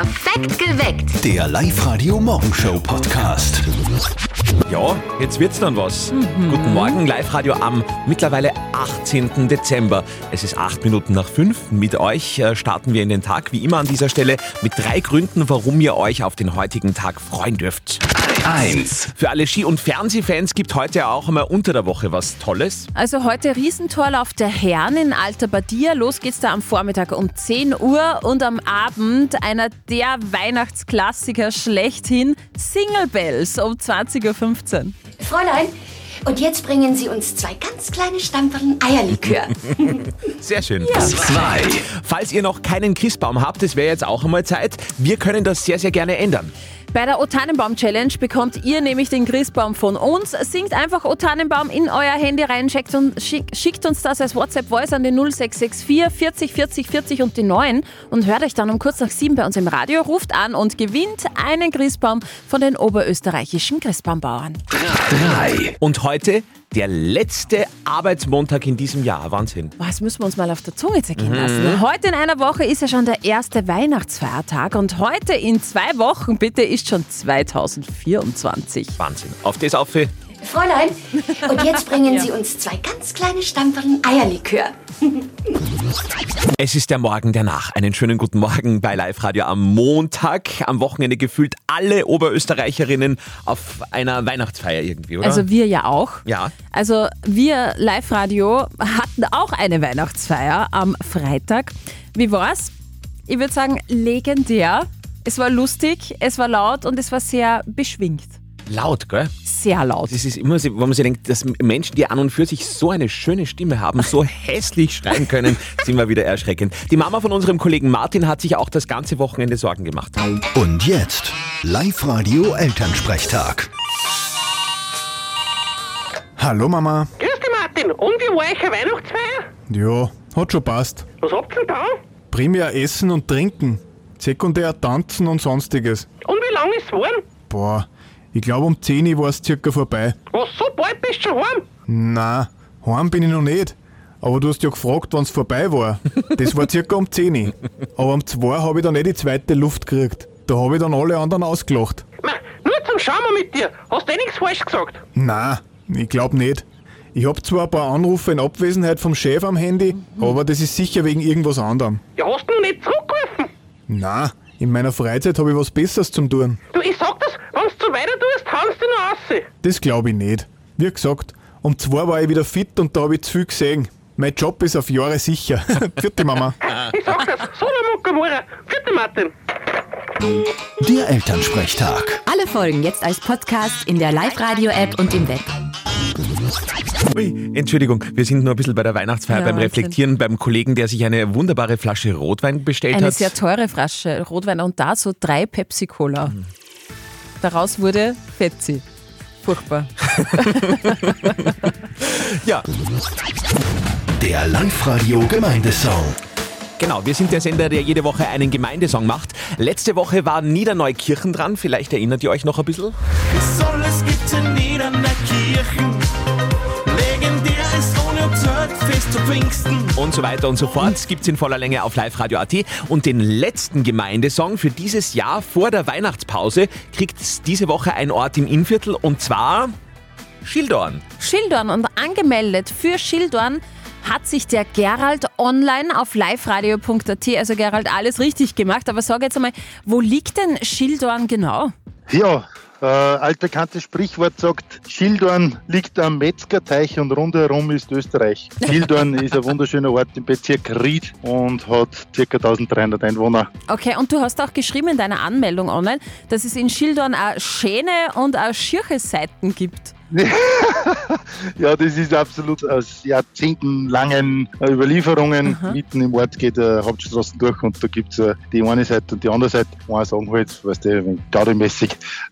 Perfekt geweckt. Der Live-Radio-Morgenshow-Podcast. Ja, jetzt wird's dann was. Guten Morgen, Live-Radio am mittlerweile 18. Dezember. Es ist acht Minuten nach fünf. Mit euch äh, starten wir in den Tag, wie immer an dieser Stelle, mit drei Gründen, warum ihr euch auf den heutigen Tag freuen dürft. 1. Für alle Ski- und Fernsehfans gibt heute auch einmal unter der Woche was Tolles. Also heute Riesentorlauf der Herren in Alta Badia. Los geht's da am Vormittag um 10 Uhr und am Abend einer der Weihnachtsklassiker schlechthin, Single Bells um 20.15 Uhr. Fräulein, und jetzt bringen Sie uns zwei ganz kleine Stamperl Eierlikör. Sehr schön. 2. Falls ihr noch keinen Christbaum habt, es wäre jetzt auch einmal Zeit, wir können das sehr, sehr gerne ändern. Bei der O Tannenbaum Challenge bekommt ihr nämlich den Christbaum von uns. Singt einfach O Tannenbaum in euer Handy rein, schickt uns, schick, schickt uns das als WhatsApp-Voice an die 0664 40 40 40 und die 9 und hört euch dann um kurz nach 7 bei uns im Radio, ruft an und gewinnt einen Christbaum von den oberösterreichischen Christbaumbauern. 3. Und heute der letzte Arbeitsmontag in diesem Jahr. Wahnsinn. Das müssen wir uns mal auf der Zunge zergehen lassen. Heute in einer Woche ist ja schon der erste Weihnachtsfeiertag und heute in zwei Wochen bitte ist schon 2024. Wahnsinn. Auf das auf. Fräulein, und jetzt bringen Sie uns zwei ganz kleine Stamperl Eierlikör. Es ist der Morgen danach. Einen schönen guten Morgen bei Live Radio am Montag. Am Wochenende gefühlt alle Oberösterreicherinnen auf einer Weihnachtsfeier irgendwie, oder? Also wir ja auch. ja. Also wir Live-Radio hatten auch eine Weihnachtsfeier am Freitag. Wie war's? Ich würde sagen, legendär. Es war lustig, es war laut und es war sehr beschwingt. Laut, gell? Sehr laut. Das ist immer, so, wo man sich denkt, dass Menschen, die an und für sich so eine schöne Stimme haben, so hässlich schreien können, ist immer wieder erschreckend. Die Mama von unserem Kollegen Martin hat sich auch das ganze Wochenende Sorgen gemacht. Und jetzt Live-Radio Elternsprechtag. Hallo Mama. Grüß dich Martin, und wie war eine Weihnachtsfeier? Ja, hat schon passt. Was habt ihr denn da? Primär Essen und Trinken. Sekundär Tanzen und sonstiges. Und wie lange ist es geworden? Boah, ich glaube um 10 Uhr war es circa vorbei. Was, so bald bist du schon heim? Na, heim bin ich noch nicht. Aber du hast ja gefragt, wann es vorbei war. Das war circa um 10 Uhr. Aber um 2 habe ich dann nicht die zweite Luft gekriegt. Da habe ich dann alle anderen ausgelacht. Ma, nur zum Schauen mit dir. Hast du eh nichts falsch gesagt? Na, ich glaube nicht. Ich habe zwar ein paar Anrufe in Abwesenheit vom Chef am Handy, aber das ist sicher wegen irgendwas anderem. Ja, hast du noch nicht zurückgerufen? Na, in meiner Freizeit habe ich was Besseres zum tun. Du, ich sag das, so weiter tust, haust du noch raus. Das glaube ich nicht. Wie gesagt, um zwei war ich wieder fit und da habe ich zu viel gesehen. Mein Job ist auf Jahre sicher. Vierte Mama. Ich sag das, so der Muckermura. Vierte Martin. Der Elternsprechtag. Alle Folgen jetzt als Podcast in der Live-Radio-App und im Web. Ui, Entschuldigung, wir sind nur ein bisschen bei der Weihnachtsfeier Ja, beim. Reflektieren beim Kollegen, der sich eine wunderbare Flasche Rotwein bestellt Eine hat. sehr teure Flasche Rotwein und da so drei Pepsi-Cola. Daraus wurde Fetzi. Furchtbar. ja, Der Live-Radio Gemeindesong. genau. Wir sind der Sender, der jede Woche einen Gemeindesong macht. Letzte Woche war Niederneukirchen dran. Vielleicht erinnert ihr euch noch ein bisschen. soll es gibt in Niederneukirchen. Zeltfest zu Pfingsten. und so weiter und so fort. Es gibt's in voller Länge auf Live Radio AT. Und den letzten Gemeindesong für dieses Jahr vor der Weihnachtspause kriegt diese Woche ein Ort im Innviertel und zwar Schildorn. Schildorn und angemeldet für Schildorn hat sich der Gerald online auf liveradio.at, also Gerald, alles richtig gemacht. Aber sag jetzt einmal, wo liegt denn Schildorn genau? Ja, äh, altbekanntes Sprichwort sagt, Schildorn liegt am Metzgerteich und rundherum ist Österreich. Schildorn ist ein wunderschöner Ort im Bezirk Ried und hat ca. 1300 Einwohner. Okay, und du hast auch geschrieben in deiner Anmeldung online, dass es in Schildorn auch schöne und auch schirche Seiten gibt. Ja, das ist absolut aus jahrzehntenlangen äh, Überlieferungen. Mitten im Ort geht äh, Hauptstraßen durch und da gibt es äh, die eine Seite und die andere Seite. Eine sagen halt, weißt du, gaudemäßig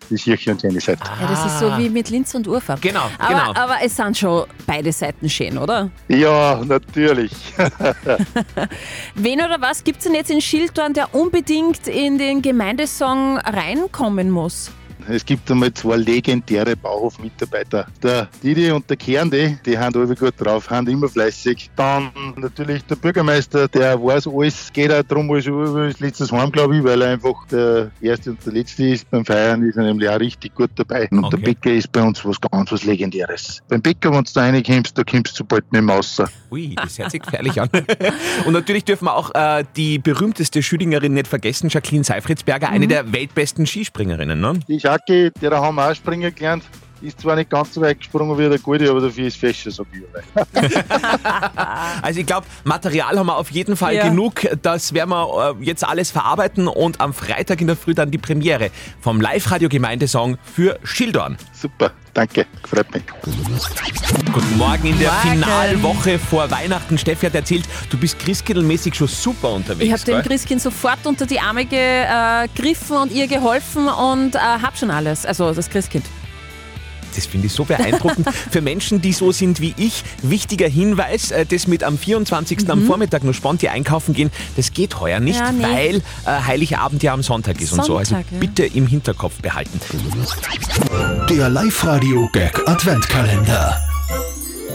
die Kirche und die eine Seite. Ja, das ist so wie mit Linz und Urfa. Genau, aber, genau. Aber es sind schon beide Seiten schön, oder? Ja, natürlich. Wen oder was gibt es denn jetzt in Schildorn, der unbedingt in den Gemeindesong reinkommen muss? Es gibt einmal zwei legendäre Bauhof-Mitarbeiter. Der Didi und der Kernde, die haben alle gut drauf, haben immer fleißig. Dann natürlich der Bürgermeister, der weiß alles, geht auch darum als als letztes Heim, glaube ich, weil er einfach der Erste und der Letzte ist. Beim Feiern ist er nämlich auch richtig gut dabei. Und Okay. der Bäcker ist bei uns was ganz was Legendäres. Beim Bäcker, wenn du da reinkommst, da kommst du bald nicht mehr raus. Ui, das hört sich gefährlich an. Und natürlich dürfen wir auch äh, die berühmteste Schüdingerin nicht vergessen, Jacqueline Seifritzberger, eine der weltbesten Skispringerinnen. Ne? Die Jacke, der haben wir auch springen gelernt. Ist zwar nicht ganz so weit gesprungen wie der Gute, aber dafür ist fester, sag ich. alle. Also ich glaube, Material haben wir auf jeden Fall Ja. genug. Das werden wir äh, jetzt alles verarbeiten und am Freitag in der Früh dann die Premiere vom Live-Radio-Gemeindesong für Schildorn. Super, danke, freut mich. Guten Morgen in der Morgen. Finalwoche vor Weihnachten. Steffi hat erzählt, du bist christkindlmäßig schon super unterwegs. Ich habe dem? Christkind sofort unter die Arme gegriffen und ihr geholfen und äh, hab schon alles. Also das Christkind. Das finde ich so beeindruckend. Für Menschen, die so sind wie ich, wichtiger Hinweis, äh, das mit am 24. am Vormittag nur sponti einkaufen gehen, das geht heuer nicht, Mhm. Ja, nee. weil äh, Heiligabend ja am Sonntag ist und so. Also Sonntag, ja. bitte im Hinterkopf behalten. Der Live-Radio-Gag Adventkalender.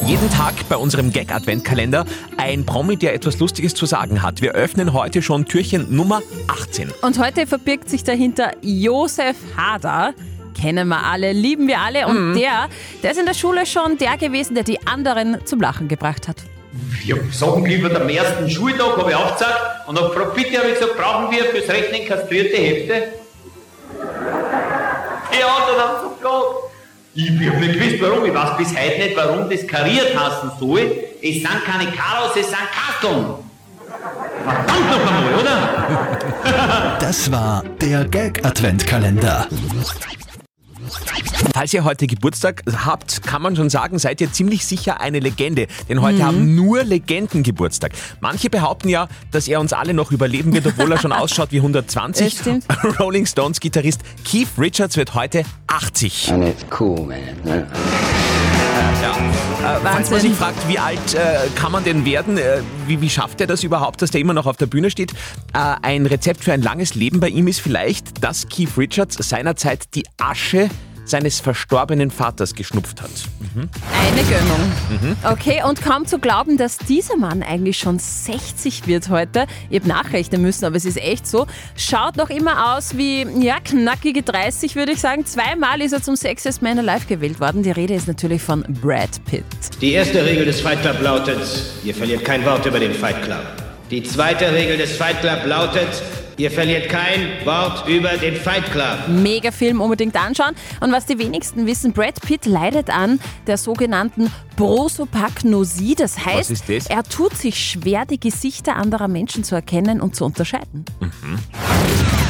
Jeden Tag bei unserem Gag-Adventkalender ein Promi, der etwas Lustiges zu sagen hat. Wir öffnen heute schon Türchen Nummer 18. Und heute verbirgt sich dahinter Josef Hader. Kennen wir alle, lieben wir alle. Und Mhm. der, der ist in der Schule schon der gewesen, der die anderen zum Lachen gebracht hat. Ich habe Sachen geliefert am ersten Schultag, habe ich aufgezeigt und habe gefragt, bitte habe ich gesagt, brauchen wir fürs Rechnen kastrierte Hefte? Die anderen haben so gesagt. Ich habe nicht gewusst, warum. Ich weiß bis heute nicht, warum das kariert heißen soll. Es sind keine Karos, es sind Kasteln. Verdammt noch einmal, oder? Das war der Gag Adventkalender. Falls ihr heute Geburtstag habt, kann man schon sagen, seid ihr ziemlich sicher eine Legende. Denn heute haben nur Legenden Geburtstag. Manche behaupten ja, dass er uns alle noch überleben wird, obwohl er schon ausschaut wie 120. Das stimmt. Rolling Stones Gitarrist Keith Richards wird heute 80. And it's cool, man. Ja. Äh, falls man sich fragt, wie alt äh, kann man denn werden, äh, wie, wie schafft er das überhaupt, dass der immer noch auf der Bühne steht? Äh, ein Rezept für ein langes Leben bei ihm ist vielleicht, dass Keith Richards seinerzeit die Asche seines verstorbenen Vaters geschnupft hat. Eine Gönnung. Okay, und kaum zu glauben, dass dieser Mann eigentlich schon 60 wird heute. Ich habe nachrechnen müssen, aber es ist echt so. Schaut noch immer aus wie, ja, knackige 30, würde ich sagen. Zweimal ist er zum Sexiest Man Alive gewählt worden. Die Rede ist natürlich von Brad Pitt. Die erste Regel des Fight Club lautet, ihr verliert kein Wort über den Fight Club. Die zweite Regel des Fight Club lautet, ihr verliert kein Wort über den Fight Club. Mega Film unbedingt anschauen. Und was die wenigsten wissen, Brad Pitt leidet an der sogenannten Prosopagnosie. Das heißt, ist das? er tut sich schwer, die Gesichter anderer Menschen zu erkennen und zu unterscheiden.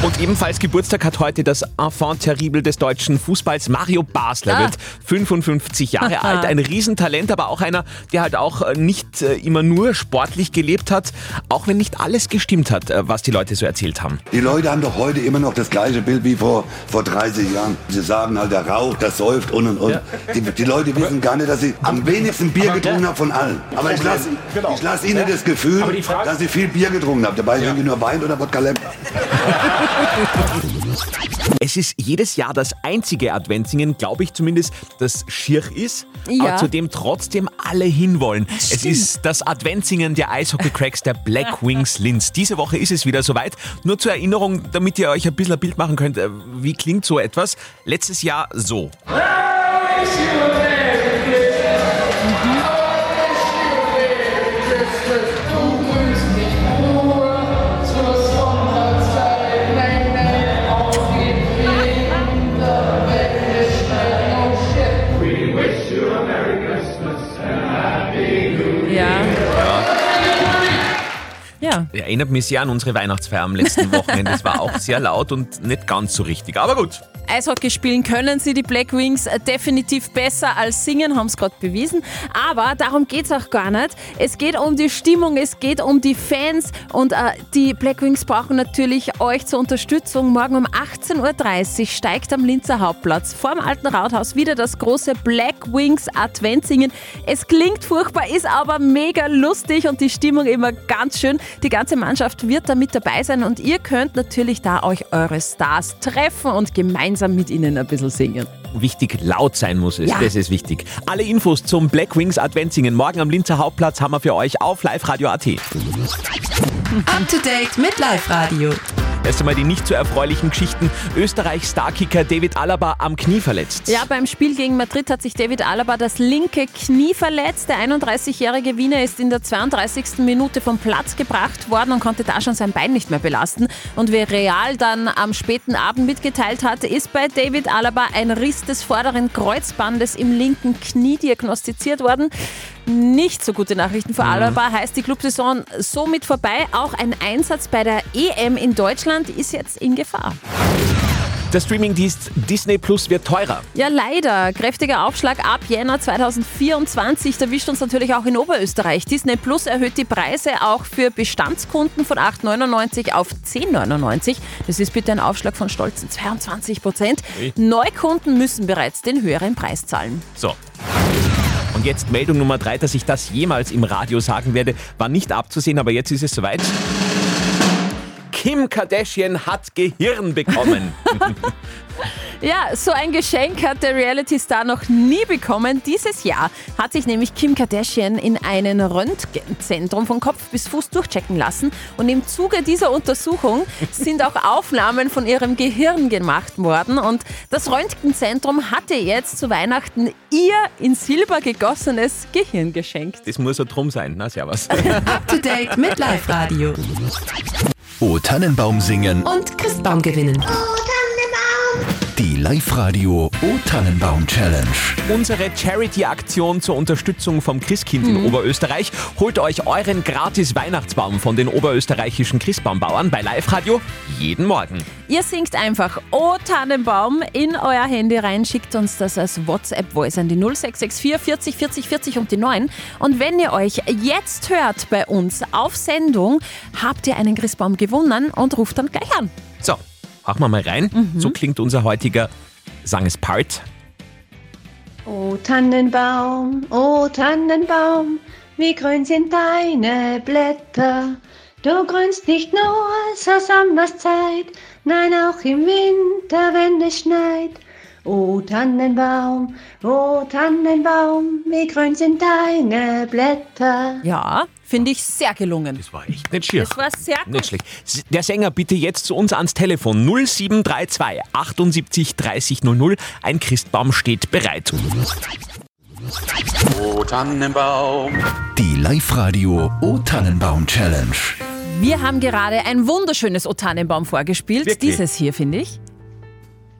Und ebenfalls Geburtstag hat heute das Enfant terrible des deutschen Fußballs. Mario Basler Ah. wird 55 Jahre alt. Ein Riesentalent, aber auch einer, der halt auch äh, nicht äh, immer nur sportlich gelebt hat, auch wenn nicht alles gestimmt hat, äh, was die Leute so erzählt haben. Die Leute haben doch heute immer noch das gleiche Bild wie vor, vor 30 Jahren. Sie sagen halt, der raucht, der säuft und und und. Die, die Leute wissen gar nicht, dass sie am wenigsten Bier getrunken haben von allen. Aber ich lasse ich lass ihnen das Gefühl, dass sie viel Bier getrunken haben. Dabei trinken die nur Wein oder Wodka Lemon. Es ist jedes Jahr das einzige Adventssingen, glaube ich zumindest, das schier ist, Ja. aber zu dem trotzdem alle hinwollen. Es ist das Adventssingen der Eishockey-Cracks der Black Wings Linz. Diese Woche ist es wieder soweit. Nur zur Erinnerung, damit ihr euch ein bisschen ein Bild machen könnt, äh, wie klingt so etwas. Letztes Jahr so. Ja. Erinnert mich sehr an unsere Weihnachtsfeier am letzten Wochenende. Es war auch sehr laut und nicht ganz so richtig. Aber gut. Eishockey spielen können sie, die Black Wings, äh, definitiv besser als singen, haben es gerade bewiesen. Aber darum geht es auch gar nicht. Es geht um die Stimmung, es geht um die Fans und äh, die Black Wings brauchen natürlich euch zur Unterstützung. Morgen um 18.30 Uhr steigt am Linzer Hauptplatz vorm alten Rathaus wieder das große Black Wings Adventsingen. Es klingt furchtbar, ist aber mega lustig und die Stimmung immer ganz schön. Die ganze Mannschaft wird da mit dabei sein und ihr könnt natürlich da euch eure Stars treffen und gemeinsam mit ihnen ein bisschen singen. Wichtig, laut sein muss es. Ja. Das ist wichtig. Alle Infos zum Black Wings Adventsingen morgen am Linzer Hauptplatz haben wir für euch auf liveradio.at. Up to date mit Live Radio. Erst einmal die nicht so erfreulichen Geschichten. Österreichs Starkicker David Alaba am Knie verletzt. Ja, beim Spiel gegen Madrid hat sich David Alaba das linke Knie verletzt. Der 31-jährige Wiener ist in der 32. Minute vom Platz gebracht worden und konnte da schon sein Bein nicht mehr belasten. Und wie Real dann am späten Abend mitgeteilt hat, ist bei David Alaba ein Riss des vorderen Kreuzbandes im linken Knie diagnostiziert worden. Nicht so gute Nachrichten für Alaba, heißt die Clubsaison somit vorbei. Auch ein Einsatz bei der EM in Deutschland ist jetzt in Gefahr. Der Streamingdienst Disney Plus wird teurer. Ja, leider. Kräftiger Aufschlag ab Jänner 2024. Da wischt uns natürlich auch in Oberösterreich. Disney Plus erhöht die Preise auch für Bestandskunden von 8,99 auf 10,99. Das ist bitte ein Aufschlag von stolzen 22 Prozent. Neukunden müssen bereits den höheren Preis zahlen. So. Jetzt Meldung Nummer drei, dass ich das jemals im Radio sagen werde, war nicht abzusehen, aber jetzt ist es soweit. Kim Kardashian hat Gehirn bekommen. Ja, so ein Geschenk hat der Reality-Star noch nie bekommen. Dieses Jahr hat sich nämlich Kim Kardashian in einem Röntgenzentrum von Kopf bis Fuß durchchecken lassen. Und im Zuge dieser Untersuchung sind auch Aufnahmen von ihrem Gehirn gemacht worden. Und das Röntgenzentrum hatte jetzt zu Weihnachten ihr in Silber gegossenes Gehirn geschenkt. Das muss ja drum sein. Na, servus. Up to date mit Live Radio. O Tannenbaum singen Und Christbaum gewinnen. Live-Radio O Tannenbaum Challenge. Unsere Charity-Aktion zur Unterstützung vom Christkind Mhm. in Oberösterreich. Holt euch euren gratis Weihnachtsbaum von den oberösterreichischen Christbaumbauern bei Live-Radio jeden Morgen. Ihr singt einfach O Tannenbaum in euer Handy rein, schickt uns das als WhatsApp-Voice an die 0664 40 40 40 und die 9. Und wenn ihr euch jetzt hört bei uns auf Sendung, habt ihr einen Christbaum gewonnen und ruft dann gleich an. Machen wir mal rein. Mhm. So klingt unser heutiger Sangespart. O Tannenbaum, o Tannenbaum, wie grün sind deine Blätter. Du grünst nicht nur zur Sommerszeit, nein auch im Winter, wenn es schneit. O Tannenbaum, o Tannenbaum, wie grün sind deine Blätter. Ja, finde ich sehr gelungen. Das war echt nicht schier. Das war sehr gut. Nicht schlecht. Der Sänger bitte jetzt zu uns ans Telefon 0732 78 30 00. Ein Christbaum steht bereit. O Tannenbaum. Die Live-Radio O Tannenbaum Challenge. Wir haben gerade ein wunderschönes O Tannenbaum vorgespielt. Wirklich? Dieses hier, finde ich.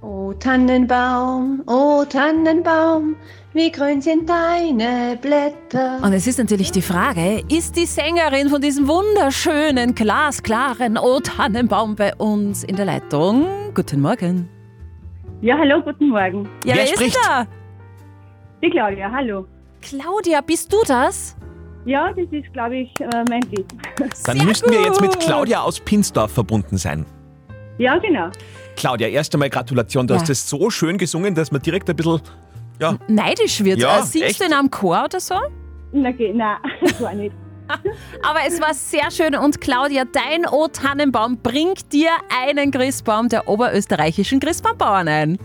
O Tannenbaum, o Tannenbaum, wie grün sind deine Blätter. Und es ist natürlich die Frage, ist die Sängerin von diesem wunderschönen, glasklaren O Tannenbaum bei uns in der Leitung? Guten Morgen. Ja, hallo, guten Morgen. Ja, wer, ist da? Die Claudia, hallo. Claudia, bist du das? Ja, das ist, glaube ich, äh, mein Lied. Dann müssten wir jetzt mit Claudia aus Pinsdorf verbunden sein. Ja, genau. Claudia, erst einmal Gratulation. Du Ja. hast das so schön gesungen, dass man direkt ein bisschen. Ja, Neidisch wird. Ja, Äh, Singst echt? du in einem Chor oder so? Na, okay, nein, gar nicht. Aber es war sehr schön und Claudia, dein O Tannenbaum bringt dir einen Christbaum der oberösterreichischen Christbaumbauern ein.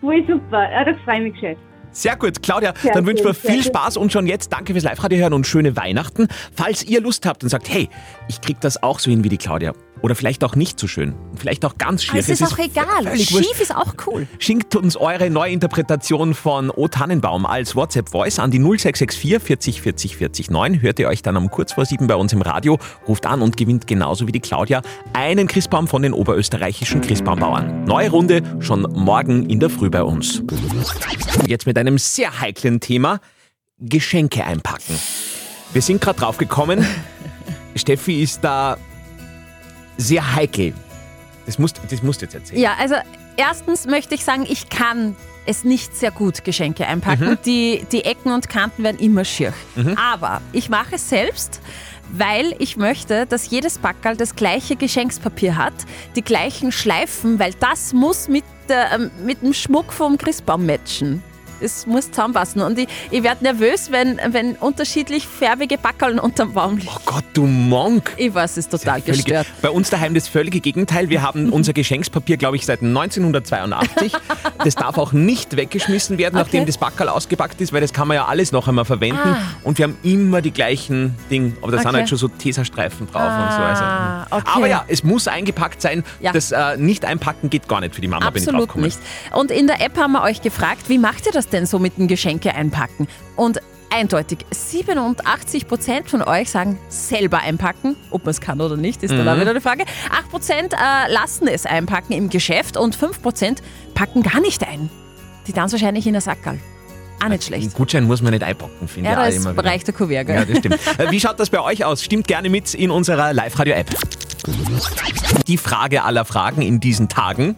Voll super, ja, das freut mich schön. Sehr gut, Claudia, Sehr dann wünschen wir viel. Spaß und schon jetzt danke fürs Live-Radio hören und schöne Weihnachten. Falls ihr Lust habt und sagt, hey, ich krieg das auch so hin wie die Claudia oder vielleicht auch nicht so schön, vielleicht auch ganz schier. es ist auch egal. völlig wurscht. Schief ist auch cool. Schickt uns eure Neuinterpretation von O Tannenbaum als WhatsApp-Voice an die 0664 40 40 40 9. Hört ihr euch dann um kurz vor sieben bei uns im Radio, ruft an und gewinnt genauso wie die Claudia einen Christbaum von den oberösterreichischen Christbaumbauern. Neue Runde schon morgen in der Früh bei uns. Jetzt mit einem sehr heiklen Thema, Geschenke einpacken. Wir sind gerade drauf gekommen, Steffi ist da sehr heikel. Das musst, das musst du jetzt erzählen. Ja, also erstens möchte ich sagen, ich kann es nicht sehr gut Geschenke einpacken. Mhm. Die, die Ecken und Kanten werden immer schier. Mhm. Aber ich mache es selbst, weil ich möchte, dass jedes Packerl das gleiche Geschenkspapier hat, die gleichen Schleifen, weil das muss mit, ähm, mit dem Schmuck vom Christbaum matchen. Das muss zusammenpassen. Und ich, ich werde nervös, wenn, wenn unterschiedlich färbige Backerln unterm Baum liegen. Oh Gott, du Monk. Ich weiß, es ist total Völlige, gestört. bei uns daheim das völlige Gegenteil. Wir haben unser Geschenkspapier, glaube ich, seit 1982. Das darf auch nicht weggeschmissen werden, nachdem das Backerl ausgepackt ist, weil das kann man ja alles noch einmal verwenden. Ah. Und wir haben immer die gleichen Dinge. Aber da sind Okay. halt schon so Tesastreifen drauf und so. Also. Ah, okay. Aber ja, es muss eingepackt sein. Ja. Das äh, Nicht-Einpacken geht gar nicht für die Mama, bin ich drauf Absolut gekommen. nicht. Und in der App haben wir euch gefragt, wie macht ihr das denn so mit dem Geschenke einpacken? Und eindeutig, 87% von euch sagen selber einpacken. Ob man es kann oder nicht, ist dann Mhm. auch wieder eine Frage. 8% äh, lassen es einpacken im Geschäft und 5% packen gar nicht ein. Die dann wahrscheinlich in der Sackerl. Auch nicht schlecht. Einen Gutschein muss man nicht einpacken, finde Ja, ich. auch das wieder. reicht der Kuvert, gell? Ja, das stimmt. Äh, Wie schaut das bei euch aus? Stimmt gerne mit in unserer Live-Radio-App. Die Frage aller Fragen in diesen Tagen.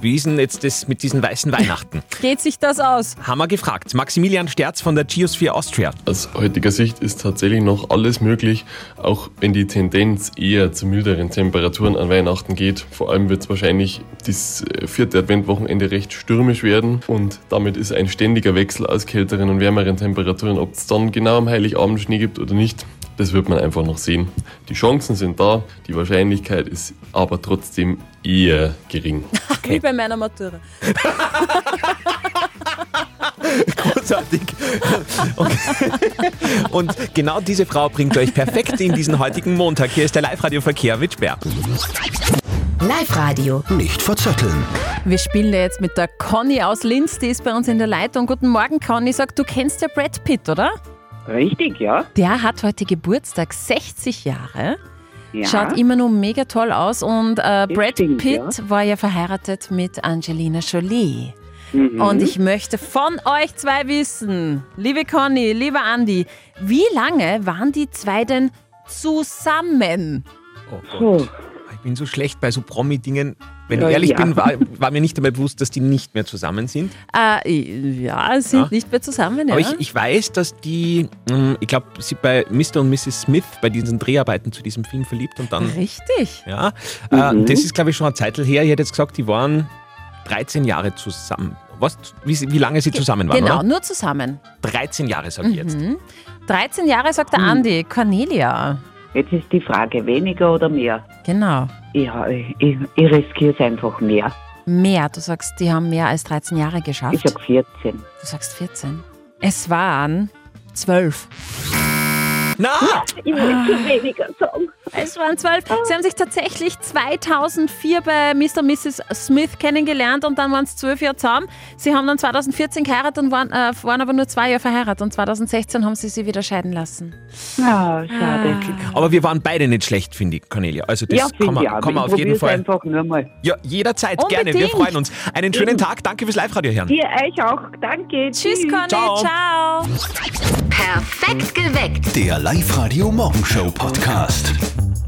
Wie ist denn jetzt das mit diesen weißen Weihnachten? Geht sich das aus? Haben wir gefragt. Maximilian Sterz von der Geosphere Austria. Aus heutiger Sicht ist tatsächlich noch alles möglich, auch wenn die Tendenz eher zu milderen Temperaturen an Weihnachten geht. Vor allem wird es wahrscheinlich das äh, vierte Adventwochenende recht stürmisch werden und damit ist ein ständiger Wechsel aus kälteren und wärmeren Temperaturen. Ob es dann genau am Heiligabend Schnee gibt oder nicht, das wird man einfach noch sehen. Die Chancen sind da, die Wahrscheinlichkeit ist aber trotzdem eher gering. Wie bei meiner Matura. Großartig. Okay. Und genau diese Frau bringt euch perfekt in diesen heutigen Montag. Hier ist der Live-Radio-Verkehr mit Sperr. Live-Radio. Nicht verzetteln. Wir spielen ja jetzt mit der Conny aus Linz, die ist bei uns in der Leitung. Guten Morgen, Conny. Sag, du kennst ja Brad Pitt, oder? Richtig, ja. Der hat heute Geburtstag, 60 Jahre. Ja. Schaut immer noch mega toll aus und äh, Brad stimmt, Pitt war ja verheiratet mit Angelina Jolie. Mhm. Und ich möchte von euch zwei wissen, liebe Conny, lieber Andi, wie lange waren die zwei denn zusammen? Oh Gott. Ich bin so schlecht bei so Promi-Dingen. Wenn ich ehrlich ja. bin, war, war mir nicht einmal bewusst, dass die nicht mehr zusammen sind. Äh, ja, sind Ja. nicht mehr zusammen, ja. Aber ich, ich weiß, dass die, ähm, ich glaube, sie bei Mr. und Mrs. Smith bei diesen Dreharbeiten zu diesem Film verliebt und dann. Richtig. Ja. Äh, Mhm. das ist, glaube ich, schon eine Zeit her. Ich hätte jetzt gesagt, die waren 13 Jahre zusammen. Was, wie, wie lange sie zusammen waren, Genau, oder? nur zusammen. 13 Jahre, sage ich jetzt. Mhm. 13 Jahre, sagt der Andi. Cornelia. Jetzt ist die Frage, weniger oder mehr? Genau. Ja, ich, ich, ich riskiere es einfach mehr. Mehr. Du sagst, die haben mehr als 13 Jahre geschafft. Ich sag 14. Du sagst 14. Es waren 12. Na! Ich wollte schon weniger sagen. Es waren 12. Sie haben sich tatsächlich 2004 bei Mr. und Mrs. Smith kennengelernt und dann waren es 12 Jahre zusammen. Sie haben dann 2014 geheiratet und waren, äh, waren aber nur zwei Jahre verheiratet und 2016 haben sie sie wieder scheiden lassen. Ja, schade. Aber wir waren beide nicht schlecht, finde ich, Cornelia. Also das ja, kann man, kann man auf jeden Fall. einfach nur mal. Ja, jederzeit, gerne. Wir Unbedingt. freuen uns. Einen schönen Eben. Tag. Danke fürs Live-Radio hören. Ihr euch auch. Danke. Tschüss, Conny. Ciao. Ciao. Perfekt geweckt. Der Live-Radio Morgenshow Podcast. you